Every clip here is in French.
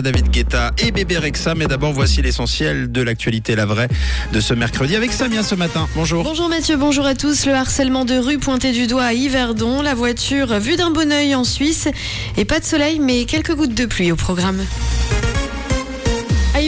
David Guetta et Bébé Rexa, mais d'abord voici l'essentiel de l'actualité, la vraie, de ce mercredi avec Samia ce matin. Bonjour. Bonjour Mathieu, bonjour à tous. Le harcèlement de rue pointé du doigt à Yverdon, la voiture vue d'un bon oeil en Suisse et pas de soleil mais quelques gouttes de pluie au programme.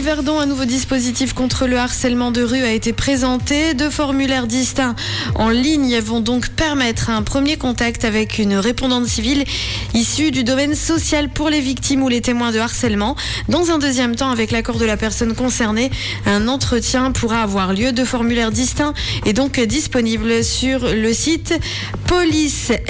Un nouveau dispositif contre le harcèlement de rue a été présenté. Deux formulaires distincts en ligne vont donc permettre un premier contact avec une répondante civile issue du domaine social pour les victimes ou les témoins de harcèlement. Dans un deuxième temps, avec l'accord de la personne concernée, un entretien pourra avoir lieu. Deux formulaires distincts et donc disponibles sur le site policenv.ch.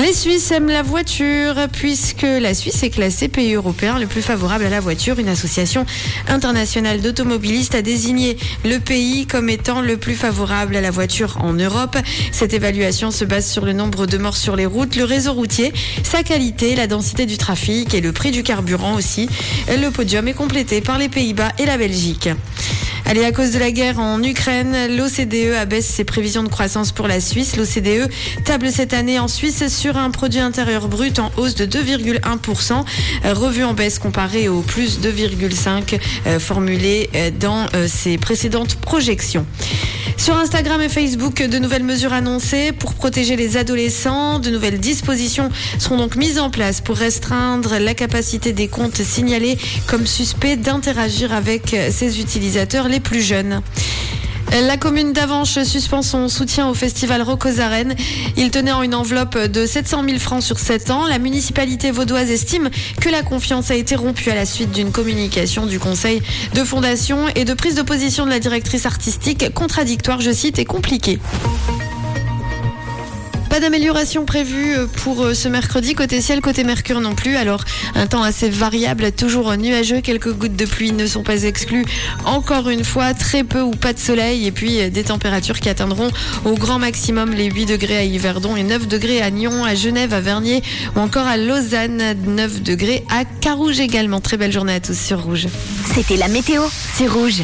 Les Suisses aiment la voiture puisque la Suisse est classée pays européen le plus favorable à la voiture. Une association internationale d'automobilistes a désigné le pays comme étant le plus favorable à la voiture en Europe. Cette évaluation se base sur le nombre de morts sur les routes, le réseau routier, sa qualité, la densité du trafic et le prix du carburant aussi. Le podium est complété par les Pays-Bas et la Belgique. Allez, à cause de la guerre en Ukraine, l'OCDE abaisse ses prévisions de croissance pour la Suisse. L'OCDE table cette année en Suisse sur un produit intérieur brut en hausse de 2,1%, revu en baisse comparé au plus 2,5 euh, formulé euh, dans euh, ses précédentes projections. Sur Instagram et Facebook, de nouvelles mesures annoncées pour protéger les adolescents. De nouvelles dispositions seront donc mises en place pour restreindre la capacité des comptes signalés comme suspects d'interagir avec ses utilisateurs les plus jeunes. La commune d'Avanches suspend son soutien au festival Rocosaren. Il tenait en une enveloppe de 700 000 francs sur 7 ans. La municipalité vaudoise estime que la confiance a été rompue à la suite d'une communication du conseil de fondation et de prise de position de la directrice artistique contradictoire, je cite, et compliquée. D'amélioration prévue euh, pour euh, ce mercredi, côté ciel, côté mercure non plus. Alors, un temps assez variable, toujours nuageux. Quelques gouttes de pluie ne sont pas exclues. Encore une fois, très peu ou pas de soleil. Et puis, euh, des températures qui atteindront au grand maximum les 8 degrés à Yverdon et 9 degrés à Nyon, à Genève, à Vernier ou encore à Lausanne, 9 degrés à Carouge également. Très belle journée à tous sur Rouge. C'était la météo, c'est rouge.